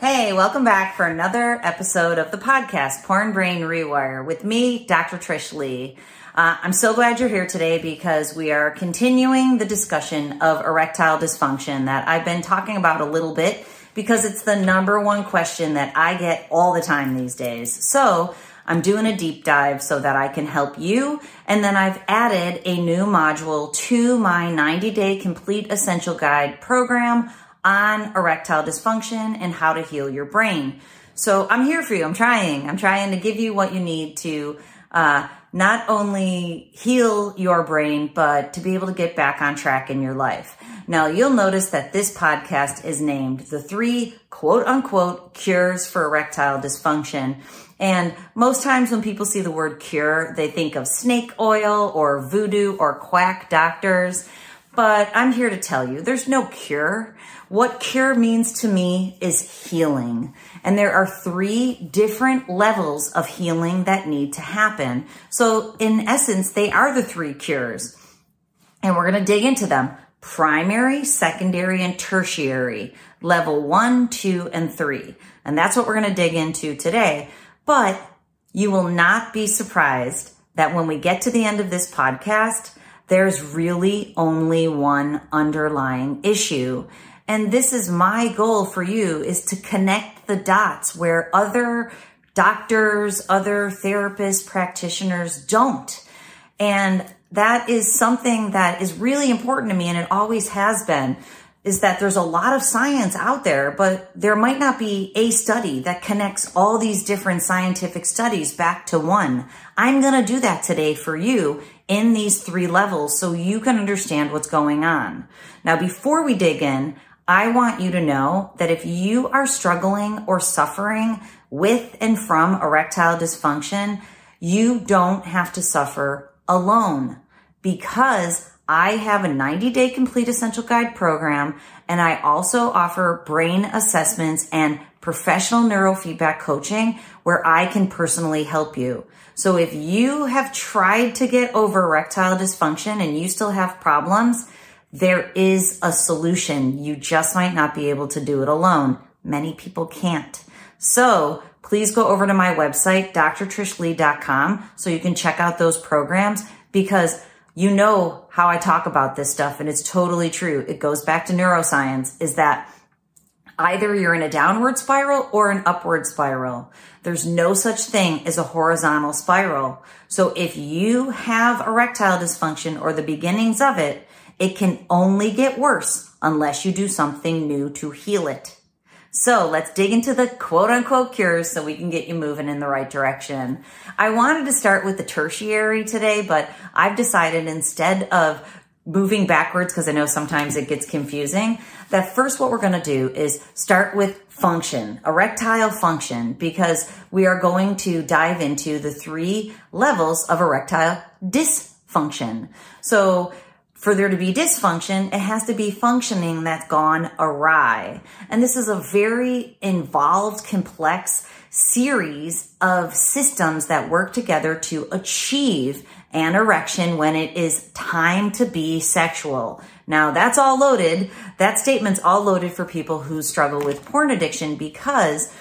Hey, welcome back for another episode of the podcast, Porn Brain Rewire, with me, Dr. Trish Lee. Uh, I'm so glad you're here today because we are continuing the discussion of erectile dysfunction that I've been talking about a little bit because it's the number one question that I get all the time these days. So I'm doing a deep dive so that I can help you. And then I've added a new module to my 90 day complete essential guide program on erectile dysfunction and how to heal your brain. So I'm here for you. I'm trying. I'm trying to give you what you need to uh, not only heal your brain, but to be able to get back on track in your life. Now, you'll notice that this podcast is named the three quote unquote cures for erectile dysfunction. And most times when people see the word cure, they think of snake oil or voodoo or quack doctors. But I'm here to tell you there's no cure. What cure means to me is healing. And there are three different levels of healing that need to happen. So in essence, they are the three cures. And we're going to dig into them. Primary, secondary, and tertiary. Level one, two, and three. And that's what we're going to dig into today. But you will not be surprised that when we get to the end of this podcast, there's really only one underlying issue. And this is my goal for you is to connect the dots where other doctors, other therapists, practitioners don't. And that is something that is really important to me and it always has been is that there's a lot of science out there, but there might not be a study that connects all these different scientific studies back to one. I'm going to do that today for you in these three levels so you can understand what's going on. Now, before we dig in, I want you to know that if you are struggling or suffering with and from erectile dysfunction, you don't have to suffer alone because I have a 90 day complete essential guide program and I also offer brain assessments and professional neurofeedback coaching where I can personally help you. So if you have tried to get over erectile dysfunction and you still have problems, there is a solution. You just might not be able to do it alone. Many people can't. So please go over to my website, drtrishlee.com, so you can check out those programs because you know how I talk about this stuff and it's totally true. It goes back to neuroscience is that either you're in a downward spiral or an upward spiral. There's no such thing as a horizontal spiral. So if you have erectile dysfunction or the beginnings of it, it can only get worse unless you do something new to heal it. So let's dig into the quote unquote cures so we can get you moving in the right direction. I wanted to start with the tertiary today, but I've decided instead of moving backwards, because I know sometimes it gets confusing, that first what we're going to do is start with function, erectile function, because we are going to dive into the three levels of erectile dysfunction. So for there to be dysfunction, it has to be functioning that's gone awry. And this is a very involved, complex series of systems that work together to achieve an erection when it is time to be sexual. Now that's all loaded. That statement's all loaded for people who struggle with porn addiction because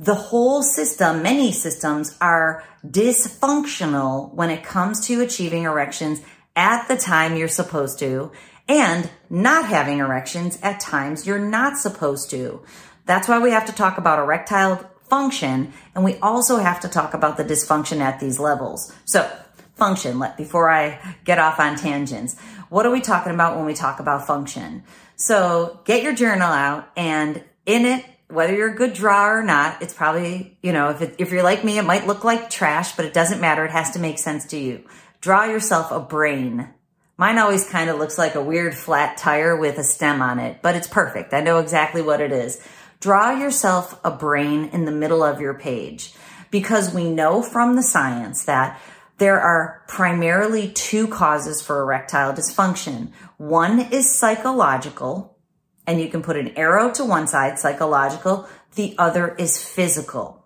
the whole system, many systems are dysfunctional when it comes to achieving erections at the time you're supposed to and not having erections at times you're not supposed to. That's why we have to talk about erectile function and we also have to talk about the dysfunction at these levels. So function, let, before I get off on tangents, what are we talking about when we talk about function? So get your journal out and in it, whether you're a good drawer or not, it's probably, you know, if, it, if you're like me, it might look like trash, but it doesn't matter. It has to make sense to you draw yourself a brain. Mine always kind of looks like a weird flat tire with a stem on it, but it's perfect. I know exactly what it is. Draw yourself a brain in the middle of your page because we know from the science that there are primarily two causes for erectile dysfunction. One is psychological, and you can put an arrow to one side, psychological. The other is physical.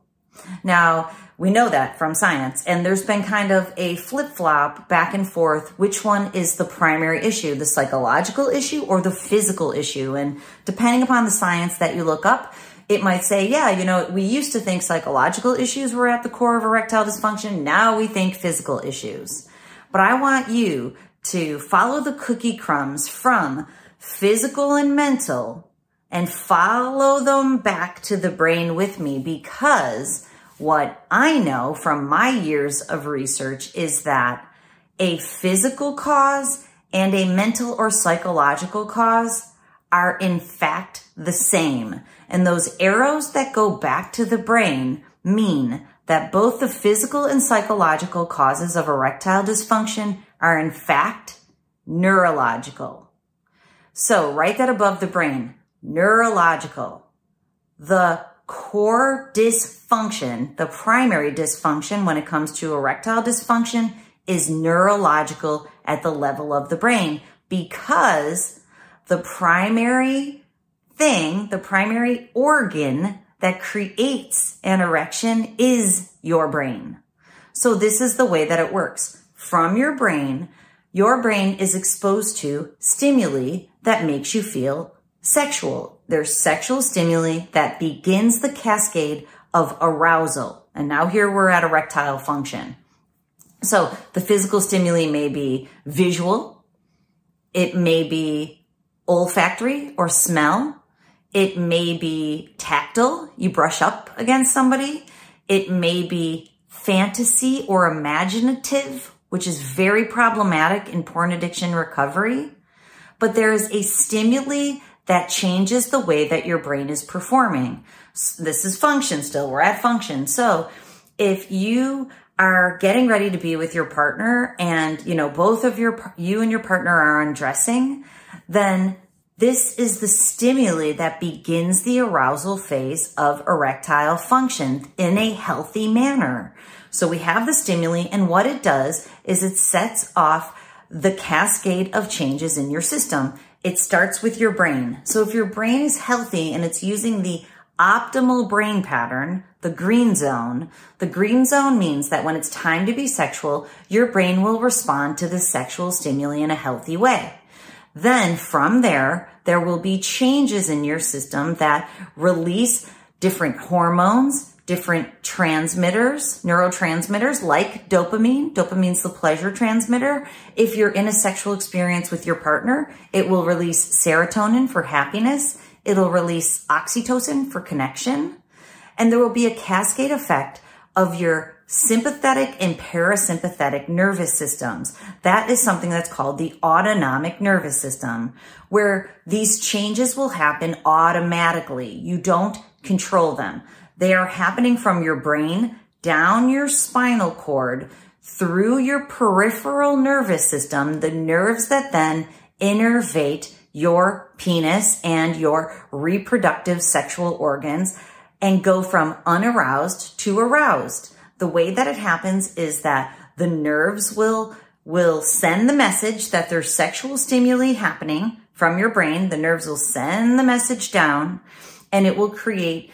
Now, we know that from science. And there's been kind of a flip flop back and forth. Which one is the primary issue, the psychological issue or the physical issue? And depending upon the science that you look up, it might say, yeah, you know, we used to think psychological issues were at the core of erectile dysfunction. Now we think physical issues. But I want you to follow the cookie crumbs from physical and mental and follow them back to the brain with me because what I know from my years of research is that a physical cause and a mental or psychological cause are in fact the same. And those arrows that go back to the brain mean that both the physical and psychological causes of erectile dysfunction are in fact neurological. So write that above the brain neurological. The core dysfunction, the primary dysfunction when it comes to erectile dysfunction is neurological at the level of the brain because the primary thing, the primary organ that creates an erection is your brain. So this is the way that it works. From your brain, your brain is exposed to stimuli that makes you feel sexual. There's sexual stimuli that begins the cascade of arousal. And now here we're at erectile function. So the physical stimuli may be visual. It may be olfactory or smell. It may be tactile. You brush up against somebody. It may be fantasy or imaginative, which is very problematic in porn addiction recovery. But there is a stimuli that changes the way that your brain is performing. This is function still. We're at function. So if you are getting ready to be with your partner and, you know, both of your, you and your partner are undressing, then this is the stimuli that begins the arousal phase of erectile function in a healthy manner. So we have the stimuli and what it does is it sets off the cascade of changes in your system. It starts with your brain. So if your brain is healthy and it's using the optimal brain pattern, the green zone, the green zone means that when it's time to be sexual, your brain will respond to the sexual stimuli in a healthy way. Then from there, there will be changes in your system that release different hormones, different transmitters, neurotransmitters like dopamine. Dopamine's the pleasure transmitter. If you're in a sexual experience with your partner, it will release serotonin for happiness. It'll release oxytocin for connection. And there will be a cascade effect of your sympathetic and parasympathetic nervous systems. That is something that's called the autonomic nervous system, where these changes will happen automatically. You don't control them. They are happening from your brain down your spinal cord through your peripheral nervous system, the nerves that then innervate your penis and your reproductive sexual organs and go from unaroused to aroused. The way that it happens is that the nerves will will send the message that there's sexual stimuli happening from your brain. The nerves will send the message down and it will create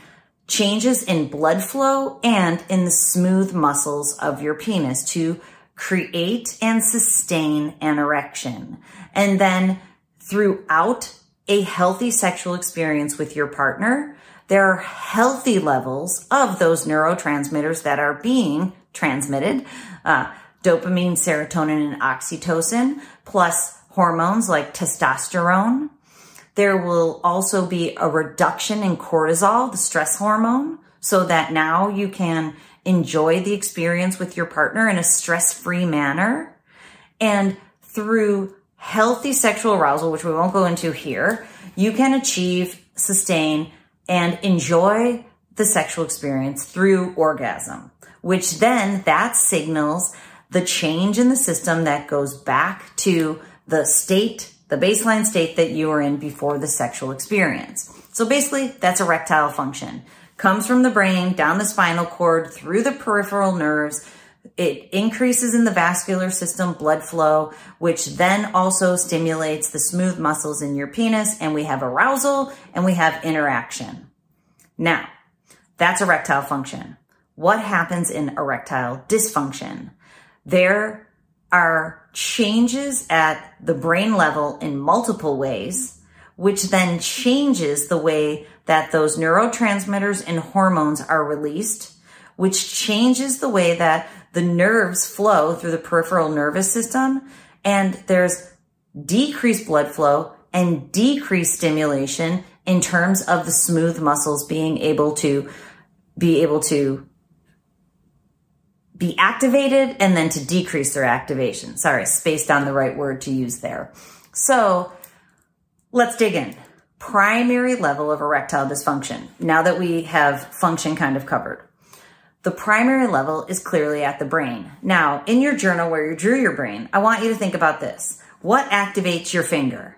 changes in blood flow and in the smooth muscles of your penis to create and sustain an erection. And then throughout a healthy sexual experience with your partner, there are healthy levels of those neurotransmitters that are being transmitted. Uh, dopamine, serotonin, and oxytocin, plus hormones like testosterone, there will also be a reduction in cortisol, the stress hormone, so that now you can enjoy the experience with your partner in a stress free manner. And through healthy sexual arousal, which we won't go into here, you can achieve, sustain, and enjoy the sexual experience through orgasm, which then that signals the change in the system that goes back to the state the baseline state that you were in before the sexual experience. So basically, that's erectile function. Comes from the brain, down the spinal cord, through the peripheral nerves. It increases in the vascular system blood flow, which then also stimulates the smooth muscles in your penis, and we have arousal and we have interaction. Now, that's erectile function. What happens in erectile dysfunction? There are changes at the brain level in multiple ways, which then changes the way that those neurotransmitters and hormones are released, which changes the way that the nerves flow through the peripheral nervous system. And there's decreased blood flow and decreased stimulation in terms of the smooth muscles being able to be able to be activated and then to decrease their activation. Sorry, spaced on the right word to use there. So let's dig in. Primary level of erectile dysfunction. Now that we have function kind of covered. The primary level is clearly at the brain. Now, in your journal where you drew your brain, I want you to think about this. What activates your finger?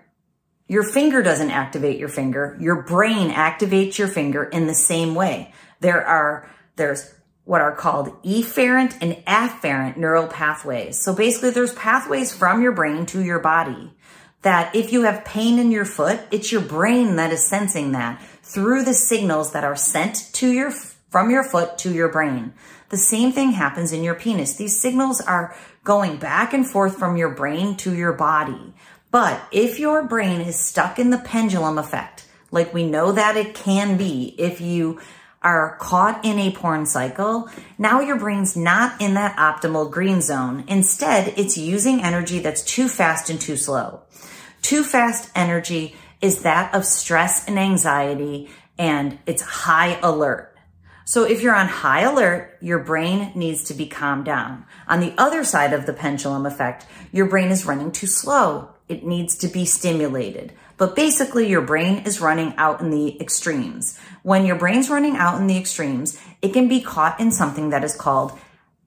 Your finger doesn't activate your finger. Your brain activates your finger in the same way. There are, there's what are called efferent and afferent neural pathways. So basically there's pathways from your brain to your body that if you have pain in your foot, it's your brain that is sensing that through the signals that are sent to your, from your foot to your brain. The same thing happens in your penis. These signals are going back and forth from your brain to your body. But if your brain is stuck in the pendulum effect, like we know that it can be if you are caught in a porn cycle, now your brain's not in that optimal green zone. Instead, it's using energy that's too fast and too slow. Too fast energy is that of stress and anxiety, and it's high alert. So if you're on high alert, your brain needs to be calmed down. On the other side of the pendulum effect, your brain is running too slow. It needs to be stimulated. But basically, your brain is running out in the extremes. When your brain's running out in the extremes, it can be caught in something that is called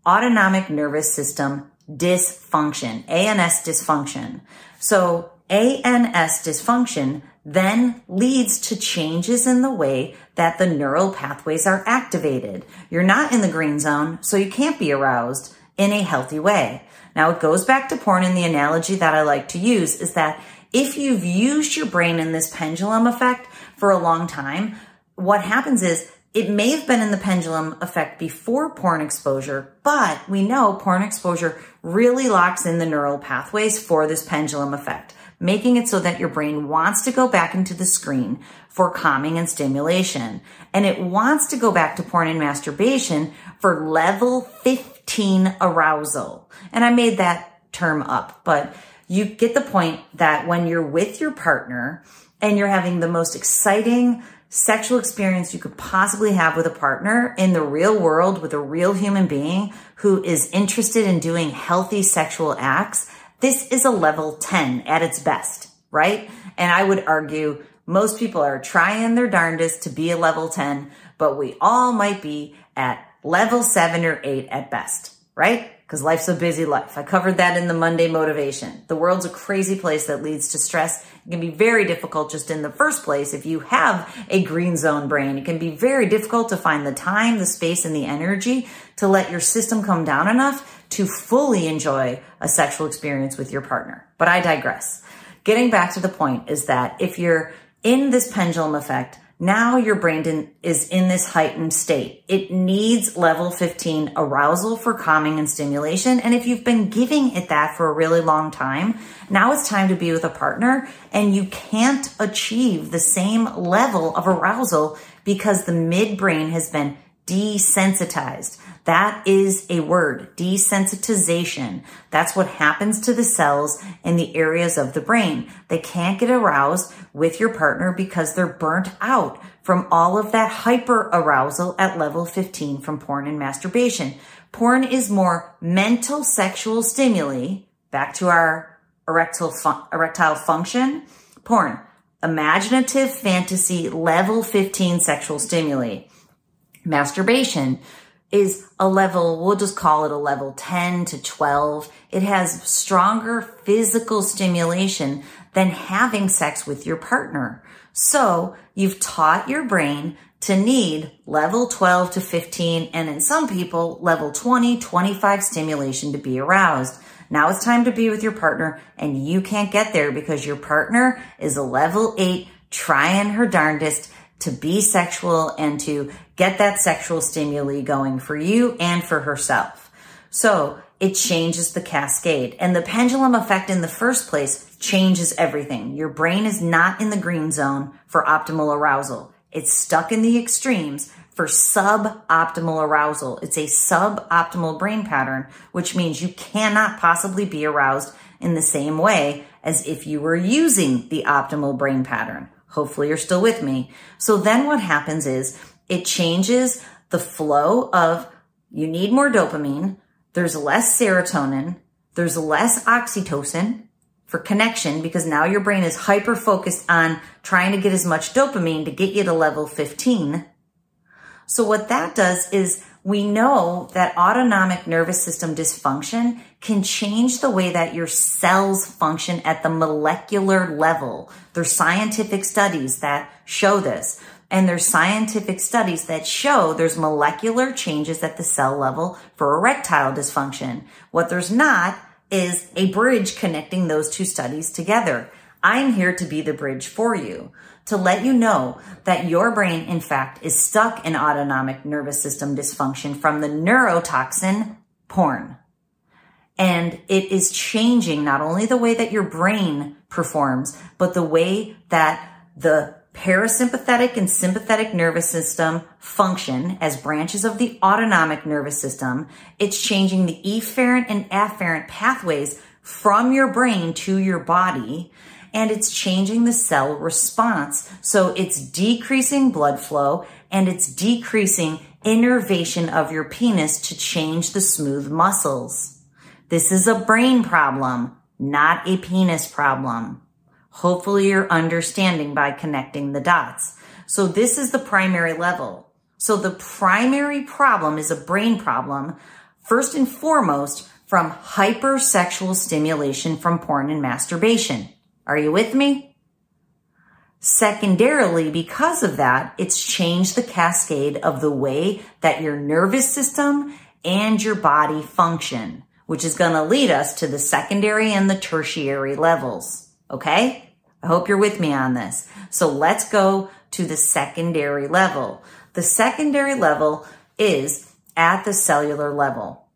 autonomic nervous system dysfunction, ANS dysfunction. So ANS dysfunction then leads to changes in the way that the neural pathways are activated. You're not in the green zone, so you can't be aroused in a healthy way. Now it goes back to porn and the analogy that I like to use is that if you've used your brain in this pendulum effect for a long time, what happens is it may have been in the pendulum effect before porn exposure, but we know porn exposure really locks in the neural pathways for this pendulum effect, making it so that your brain wants to go back into the screen for calming and stimulation. And it wants to go back to porn and masturbation for level 15 arousal. And I made that term up, but you get the point that when you're with your partner and you're having the most exciting, sexual experience you could possibly have with a partner in the real world with a real human being who is interested in doing healthy sexual acts, this is a level 10 at its best, right? And I would argue most people are trying their darndest to be a level 10, but we all might be at level seven or eight at best, right? Because life's a busy life. I covered that in the Monday motivation. The world's a crazy place that leads to stress. It can be very difficult just in the first place. If you have a green zone brain, it can be very difficult to find the time, the space, and the energy to let your system come down enough to fully enjoy a sexual experience with your partner. But I digress. Getting back to the point is that if you're in this pendulum effect, now your brain is in this heightened state. It needs level 15 arousal for calming and stimulation. And if you've been giving it that for a really long time, now it's time to be with a partner and you can't achieve the same level of arousal because the midbrain has been desensitized. That is a word, desensitization. That's what happens to the cells in the areas of the brain. They can't get aroused with your partner because they're burnt out from all of that hyper arousal at level 15 from porn and masturbation. Porn is more mental sexual stimuli. Back to our erectile, fun- erectile function. Porn, imaginative fantasy level 15 sexual stimuli. Masturbation, is a level, we'll just call it a level 10 to 12. It has stronger physical stimulation than having sex with your partner. So you've taught your brain to need level 12 to 15 and in some people level 20, 25 stimulation to be aroused. Now it's time to be with your partner and you can't get there because your partner is a level eight trying her darndest to be sexual and to get that sexual stimuli going for you and for herself. So it changes the cascade and the pendulum effect in the first place changes everything. Your brain is not in the green zone for optimal arousal. It's stuck in the extremes for suboptimal arousal. It's a suboptimal brain pattern, which means you cannot possibly be aroused in the same way as if you were using the optimal brain pattern. Hopefully you're still with me. So then what happens is it changes the flow of you need more dopamine. There's less serotonin. There's less oxytocin for connection because now your brain is hyper focused on trying to get as much dopamine to get you to level 15. So what that does is we know that autonomic nervous system dysfunction can change the way that your cells function at the molecular level. There's scientific studies that show this. And there's scientific studies that show there's molecular changes at the cell level for erectile dysfunction. What there's not is a bridge connecting those two studies together. I'm here to be the bridge for you to let you know that your brain, in fact, is stuck in autonomic nervous system dysfunction from the neurotoxin porn. And it is changing not only the way that your brain performs, but the way that the parasympathetic and sympathetic nervous system function as branches of the autonomic nervous system. It's changing the efferent and afferent pathways from your brain to your body and it's changing the cell response. So it's decreasing blood flow and it's decreasing innervation of your penis to change the smooth muscles. This is a brain problem, not a penis problem. Hopefully you're understanding by connecting the dots. So this is the primary level. So the primary problem is a brain problem, first and foremost, from hypersexual stimulation from porn and masturbation. Are you with me? Secondarily, because of that, it's changed the cascade of the way that your nervous system and your body function, which is going to lead us to the secondary and the tertiary levels. Okay? I hope you're with me on this. So let's go to the secondary level. The secondary level is at the cellular level.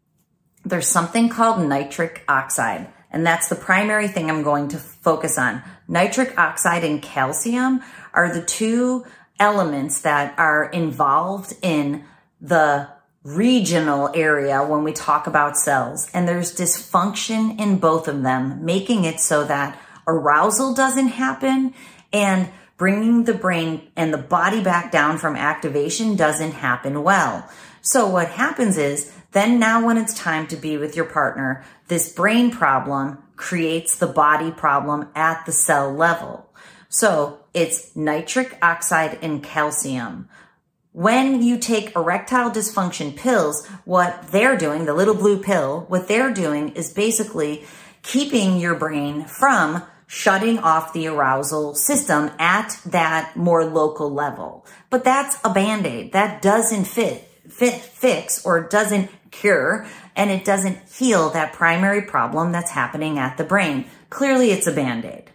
There's something called nitric oxide. And that's the primary thing I'm going to focus on. Nitric oxide and calcium are the two elements that are involved in the regional area when we talk about cells. And there's dysfunction in both of them, making it so that arousal doesn't happen and bringing the brain and the body back down from activation doesn't happen well. So what happens is then now when it's time to be with your partner, this brain problem creates the body problem at the cell level. So it's nitric oxide and calcium. When you take erectile dysfunction pills, what they're doing, the little blue pill, what they're doing is basically keeping your brain from shutting off the arousal system at that more local level. But that's a band-aid. That doesn't fit, fit, fix or doesn't cure and it doesn't heal that primary problem that's happening at the brain. Clearly it's a band-aid.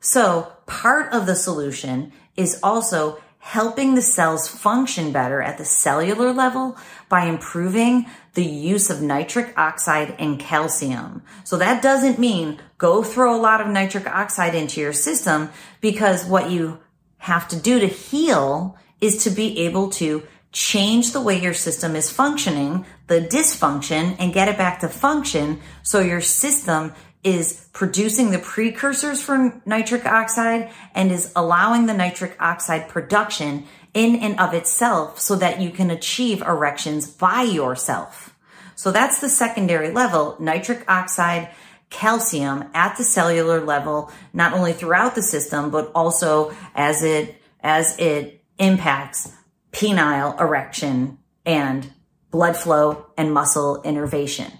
So part of the solution is also helping the cells function better at the cellular level by improving the use of nitric oxide and calcium. So that doesn't mean go throw a lot of nitric oxide into your system because what you have to do to heal is to be able to change the way your system is functioning, the dysfunction, and get it back to function so your system is producing the precursors for nitric oxide and is allowing the nitric oxide production in and of itself so that you can achieve erections by yourself. So that's the secondary level, nitric oxide, calcium at the cellular level, not only throughout the system, but also as it, as it impacts penile erection and blood flow and muscle innervation.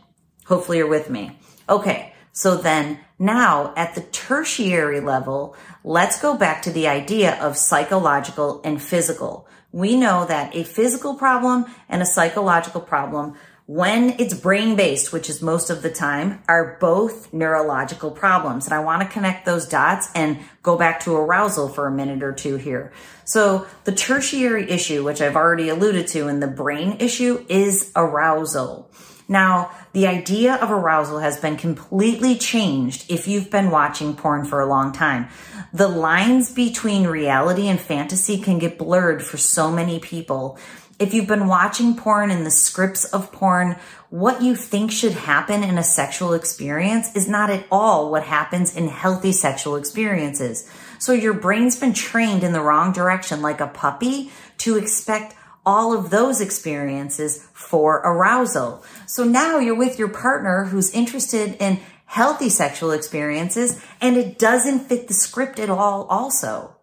Hopefully you're with me. Okay. So then now at the tertiary level, let's go back to the idea of psychological and physical. We know that a physical problem and a psychological problem when it's brain based, which is most of the time, are both neurological problems. And I want to connect those dots and go back to arousal for a minute or two here. So the tertiary issue, which I've already alluded to in the brain issue is arousal. Now, the idea of arousal has been completely changed if you've been watching porn for a long time. The lines between reality and fantasy can get blurred for so many people. If you've been watching porn and the scripts of porn, what you think should happen in a sexual experience is not at all what happens in healthy sexual experiences. So your brain's been trained in the wrong direction like a puppy to expect all of those experiences for arousal. So now you're with your partner who's interested in healthy sexual experiences and it doesn't fit the script at all also.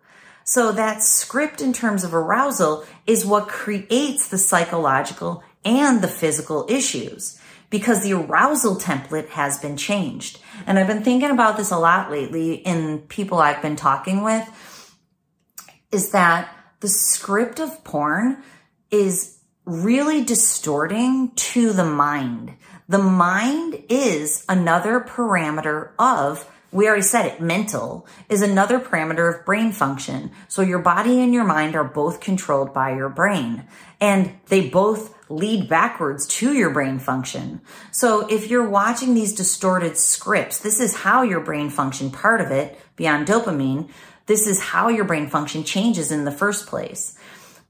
So that script in terms of arousal is what creates the psychological and the physical issues because the arousal template has been changed. And I've been thinking about this a lot lately in people I've been talking with is that the script of porn is really distorting to the mind. The mind is another parameter of, we already said it, mental is another parameter of brain function. So your body and your mind are both controlled by your brain and they both lead backwards to your brain function. So if you're watching these distorted scripts, this is how your brain function, part of it beyond dopamine, this is how your brain function changes in the first place.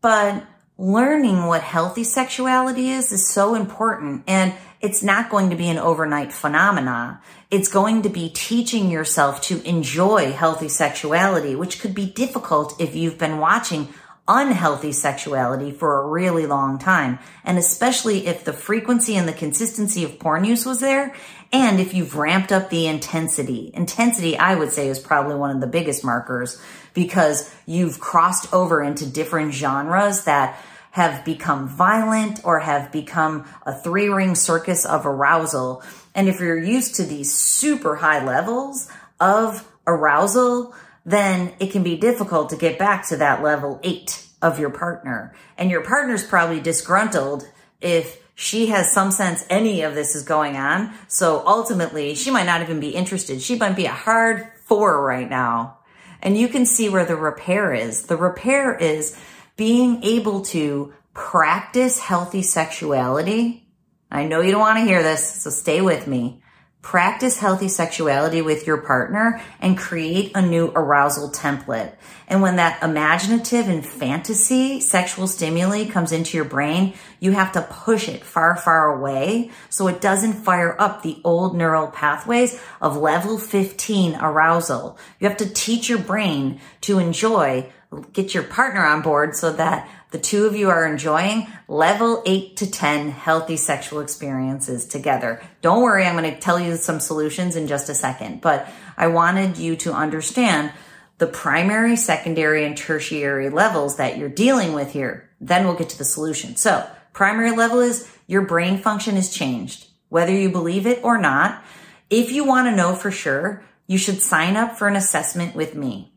But learning what healthy sexuality is is so important and it's not going to be an overnight phenomena. It's going to be teaching yourself to enjoy healthy sexuality, which could be difficult if you've been watching unhealthy sexuality for a really long time. And especially if the frequency and the consistency of porn use was there. And if you've ramped up the intensity, intensity, I would say is probably one of the biggest markers because you've crossed over into different genres that have become violent or have become a three ring circus of arousal. And if you're used to these super high levels of arousal, then it can be difficult to get back to that level eight of your partner. And your partner's probably disgruntled if she has some sense any of this is going on. So ultimately, she might not even be interested. She might be a hard four right now. And you can see where the repair is. The repair is being able to practice healthy sexuality. I know you don't want to hear this, so stay with me. Practice healthy sexuality with your partner and create a new arousal template. And when that imaginative and fantasy sexual stimuli comes into your brain, you have to push it far, far away so it doesn't fire up the old neural pathways of level 15 arousal. You have to teach your brain to enjoy get your partner on board so that the two of you are enjoying level 8 to 10 healthy sexual experiences together. Don't worry, I'm going to tell you some solutions in just a second, but I wanted you to understand the primary, secondary, and tertiary levels that you're dealing with here. Then we'll get to the solution. So, primary level is your brain function is changed, whether you believe it or not. If you want to know for sure, you should sign up for an assessment with me.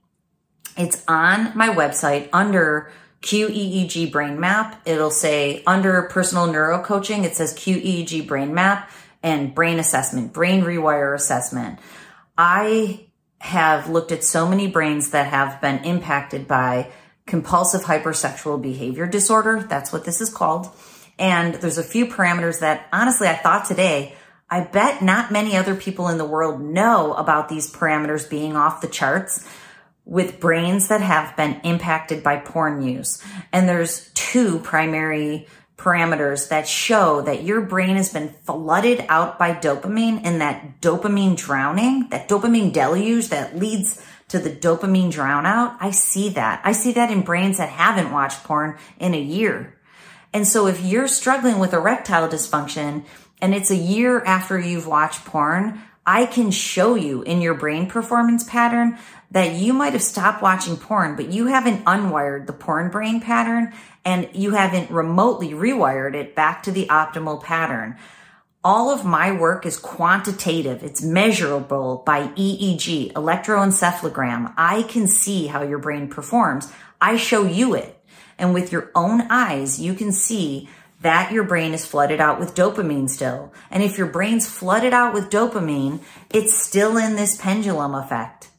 It's on my website under QEEG brain map. It'll say under personal neuro coaching, it says QEEG brain map and brain assessment, brain rewire assessment. I have looked at so many brains that have been impacted by compulsive hypersexual behavior disorder. That's what this is called. And there's a few parameters that honestly I thought today, I bet not many other people in the world know about these parameters being off the charts with brains that have been impacted by porn use. And there's two primary parameters that show that your brain has been flooded out by dopamine and that dopamine drowning, that dopamine deluge that leads to the dopamine drown out. I see that. I see that in brains that haven't watched porn in a year. And so if you're struggling with erectile dysfunction and it's a year after you've watched porn, I can show you in your brain performance pattern that you might have stopped watching porn, but you haven't unwired the porn brain pattern and you haven't remotely rewired it back to the optimal pattern. All of my work is quantitative. It's measurable by EEG, electroencephalogram. I can see how your brain performs. I show you it. And with your own eyes, you can see that your brain is flooded out with dopamine still. And if your brain's flooded out with dopamine, it's still in this pendulum effect.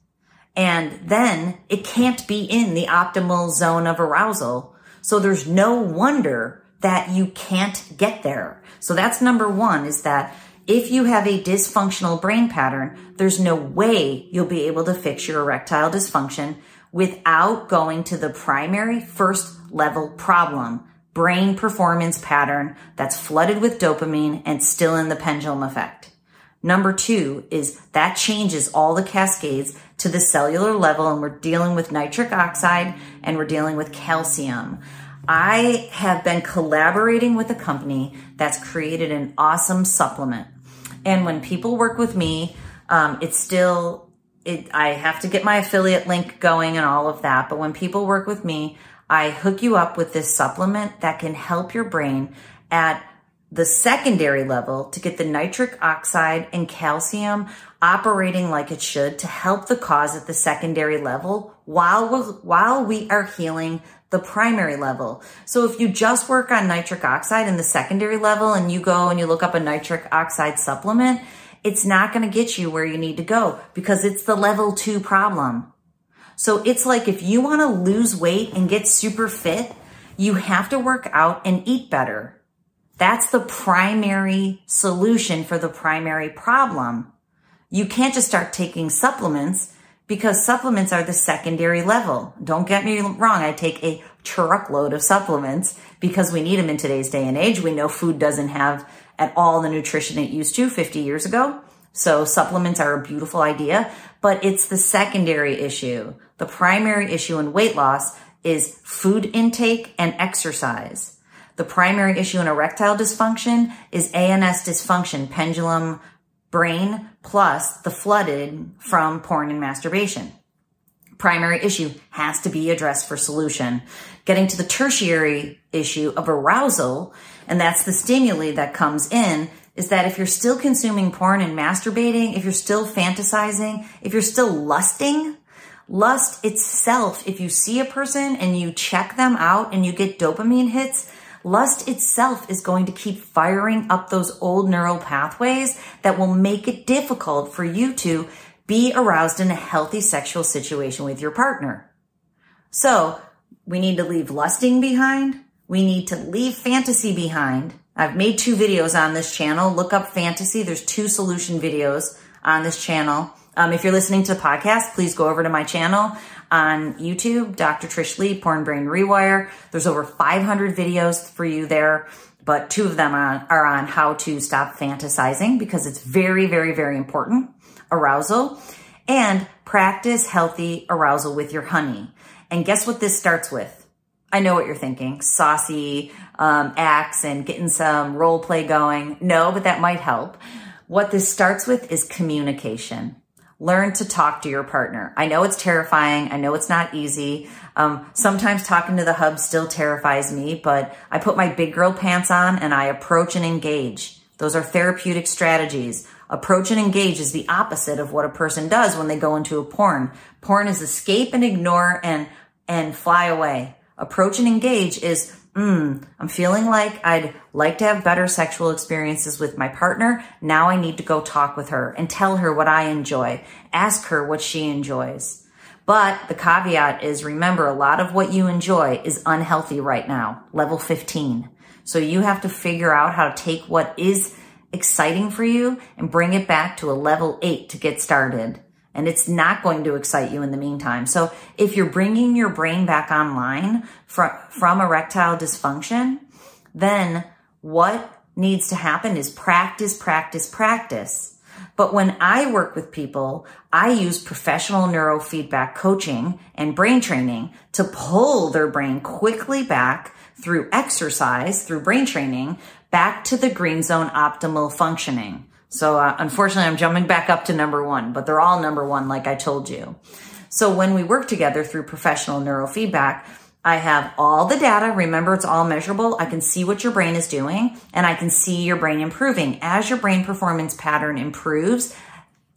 And then it can't be in the optimal zone of arousal. So there's no wonder that you can't get there. So that's number one is that if you have a dysfunctional brain pattern, there's no way you'll be able to fix your erectile dysfunction without going to the primary first level problem, brain performance pattern that's flooded with dopamine and still in the pendulum effect. Number two is that changes all the cascades to the cellular level and we're dealing with nitric oxide and we're dealing with calcium. I have been collaborating with a company that's created an awesome supplement. And when people work with me, um, it's still, it, I have to get my affiliate link going and all of that. But when people work with me, I hook you up with this supplement that can help your brain at the secondary level to get the nitric oxide and calcium operating like it should to help the cause at the secondary level while we while we are healing the primary level. So if you just work on nitric oxide in the secondary level and you go and you look up a nitric oxide supplement, it's not going to get you where you need to go because it's the level two problem. So it's like if you want to lose weight and get super fit, you have to work out and eat better. That's the primary solution for the primary problem. You can't just start taking supplements because supplements are the secondary level. Don't get me wrong. I take a truckload of supplements because we need them in today's day and age. We know food doesn't have at all the nutrition it used to 50 years ago. So supplements are a beautiful idea, but it's the secondary issue. The primary issue in weight loss is food intake and exercise. The primary issue in erectile dysfunction is ANS dysfunction, pendulum brain plus the flooded from porn and masturbation. Primary issue has to be addressed for solution. Getting to the tertiary issue of arousal, and that's the stimuli that comes in, is that if you're still consuming porn and masturbating, if you're still fantasizing, if you're still lusting, lust itself, if you see a person and you check them out and you get dopamine hits, lust itself is going to keep firing up those old neural pathways that will make it difficult for you to be aroused in a healthy sexual situation with your partner. So we need to leave lusting behind. We need to leave fantasy behind. I've made two videos on this channel. Look up fantasy. There's two solution videos on this channel. Um, if you're listening to the podcast, please go over to my channel on YouTube, Dr. Trish Lee, Porn Brain Rewire. There's over 500 videos for you there, but two of them are, are on how to stop fantasizing because it's very, very, very important. Arousal and practice healthy arousal with your honey. And guess what this starts with? I know what you're thinking. Saucy um, acts and getting some role play going. No, but that might help. What this starts with is communication learn to talk to your partner. I know it's terrifying. I know it's not easy. Um, sometimes talking to the hub still terrifies me, but I put my big girl pants on and I approach and engage. Those are therapeutic strategies. Approach and engage is the opposite of what a person does when they go into a porn. Porn is escape and ignore and, and fly away. Approach and engage is mm, I'm feeling like I'd like to have better sexual experiences with my partner. Now I need to go talk with her and tell her what I enjoy. Ask her what she enjoys. But the caveat is remember a lot of what you enjoy is unhealthy right now, level 15. So you have to figure out how to take what is exciting for you and bring it back to a level eight to get started and it's not going to excite you in the meantime. So if you're bringing your brain back online from, from erectile dysfunction, then what needs to happen is practice, practice, practice. But when I work with people, I use professional neurofeedback coaching and brain training to pull their brain quickly back through exercise, through brain training, back to the green zone optimal functioning. So uh, unfortunately, I'm jumping back up to number one, but they're all number one, like I told you. So when we work together through professional neurofeedback, I have all the data. Remember, it's all measurable. I can see what your brain is doing and I can see your brain improving. As your brain performance pattern improves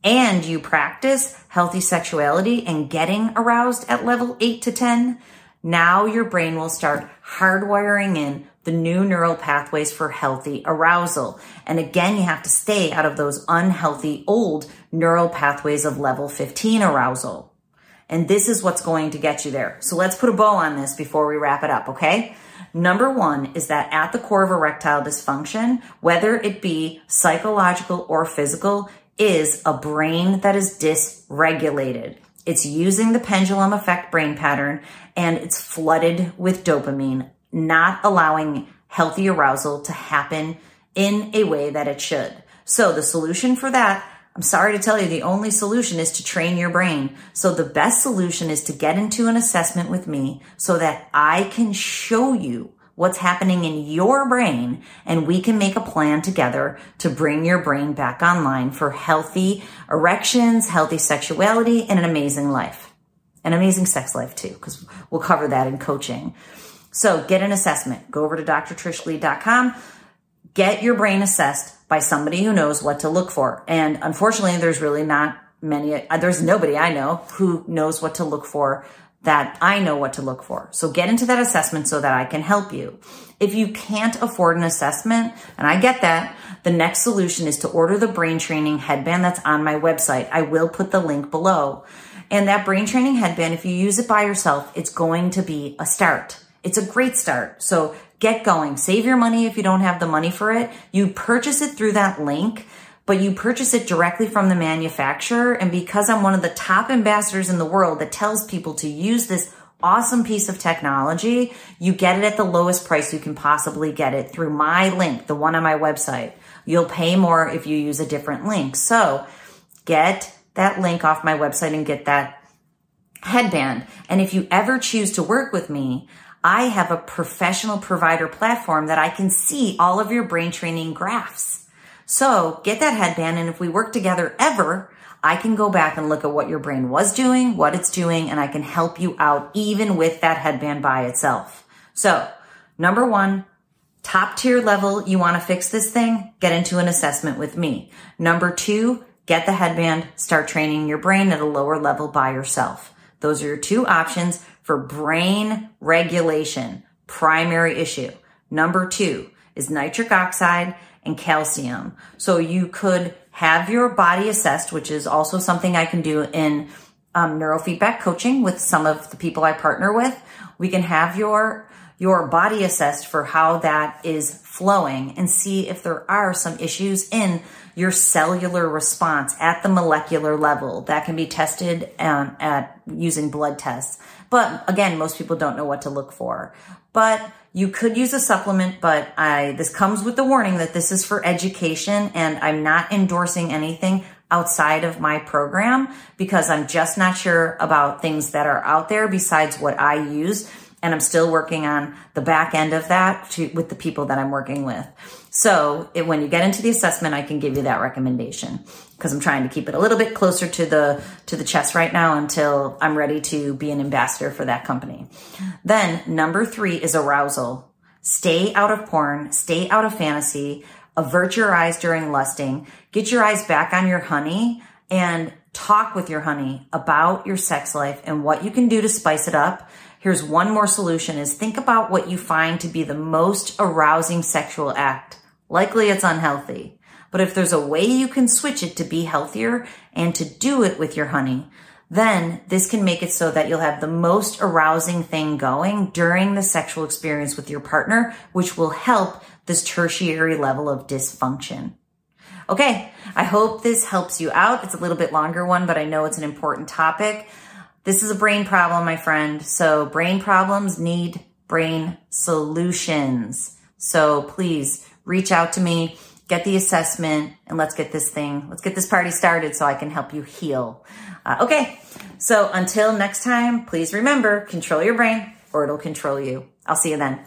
and you practice healthy sexuality and getting aroused at level eight to 10, now your brain will start hardwiring in the new neural pathways for healthy arousal. And again, you have to stay out of those unhealthy old neural pathways of level 15 arousal. And this is what's going to get you there. So let's put a bow on this before we wrap it up, okay? Number one is that at the core of erectile dysfunction, whether it be psychological or physical, is a brain that is dysregulated. It's using the pendulum effect brain pattern and it's flooded with dopamine, not allowing healthy arousal to happen in a way that it should. So the solution for that, I'm sorry to tell you, the only solution is to train your brain. So the best solution is to get into an assessment with me so that I can show you what's happening in your brain and we can make a plan together to bring your brain back online for healthy erections, healthy sexuality, and an amazing life. An amazing sex life too, because we'll cover that in coaching. So get an assessment. Go over to drtrishlee.com. Get your brain assessed by somebody who knows what to look for. And unfortunately, there's really not many, uh, there's nobody I know who knows what to look for that I know what to look for. So get into that assessment so that I can help you. If you can't afford an assessment, and I get that, the next solution is to order the brain training headband that's on my website. I will put the link below. And that brain training headband, if you use it by yourself, it's going to be a start. It's a great start. So get going. Save your money if you don't have the money for it. You purchase it through that link but you purchase it directly from the manufacturer. And because I'm one of the top ambassadors in the world that tells people to use this awesome piece of technology, you get it at the lowest price you can possibly get it through my link, the one on my website. You'll pay more if you use a different link. So get that link off my website and get that headband. And if you ever choose to work with me, I have a professional provider platform that I can see all of your brain training graphs. So get that headband. And if we work together ever, I can go back and look at what your brain was doing, what it's doing, and I can help you out even with that headband by itself. So number one, top tier level, you want to fix this thing, get into an assessment with me. Number two, get the headband, start training your brain at a lower level by yourself. Those are your two options for brain regulation, primary issue. Number two is nitric oxide and calcium. So you could have your body assessed, which is also something I can do in um, neurofeedback coaching with some of the people I partner with. We can have your your body assessed for how that is flowing and see if there are some issues in your cellular response at the molecular level that can be tested um, at using blood tests. But again, most people don't know what to look for. But you could use a supplement, but I, this comes with the warning that this is for education and I'm not endorsing anything outside of my program because I'm just not sure about things that are out there besides what I use. And I'm still working on the back end of that to, with the people that I'm working with. So it, when you get into the assessment, I can give you that recommendation because I'm trying to keep it a little bit closer to the to the chest right now until I'm ready to be an ambassador for that company. Then number 3 is arousal. Stay out of porn, stay out of fantasy, avert your eyes during lusting, get your eyes back on your honey and talk with your honey about your sex life and what you can do to spice it up. Here's one more solution is think about what you find to be the most arousing sexual act. Likely it's unhealthy. But if there's a way you can switch it to be healthier and to do it with your honey, then this can make it so that you'll have the most arousing thing going during the sexual experience with your partner, which will help this tertiary level of dysfunction. Okay, I hope this helps you out. It's a little bit longer one, but I know it's an important topic. This is a brain problem, my friend. So brain problems need brain solutions. So please reach out to me get the assessment, and let's get this thing, let's get this party started so I can help you heal. Uh, okay, so until next time, please remember control your brain or it'll control you. I'll see you then.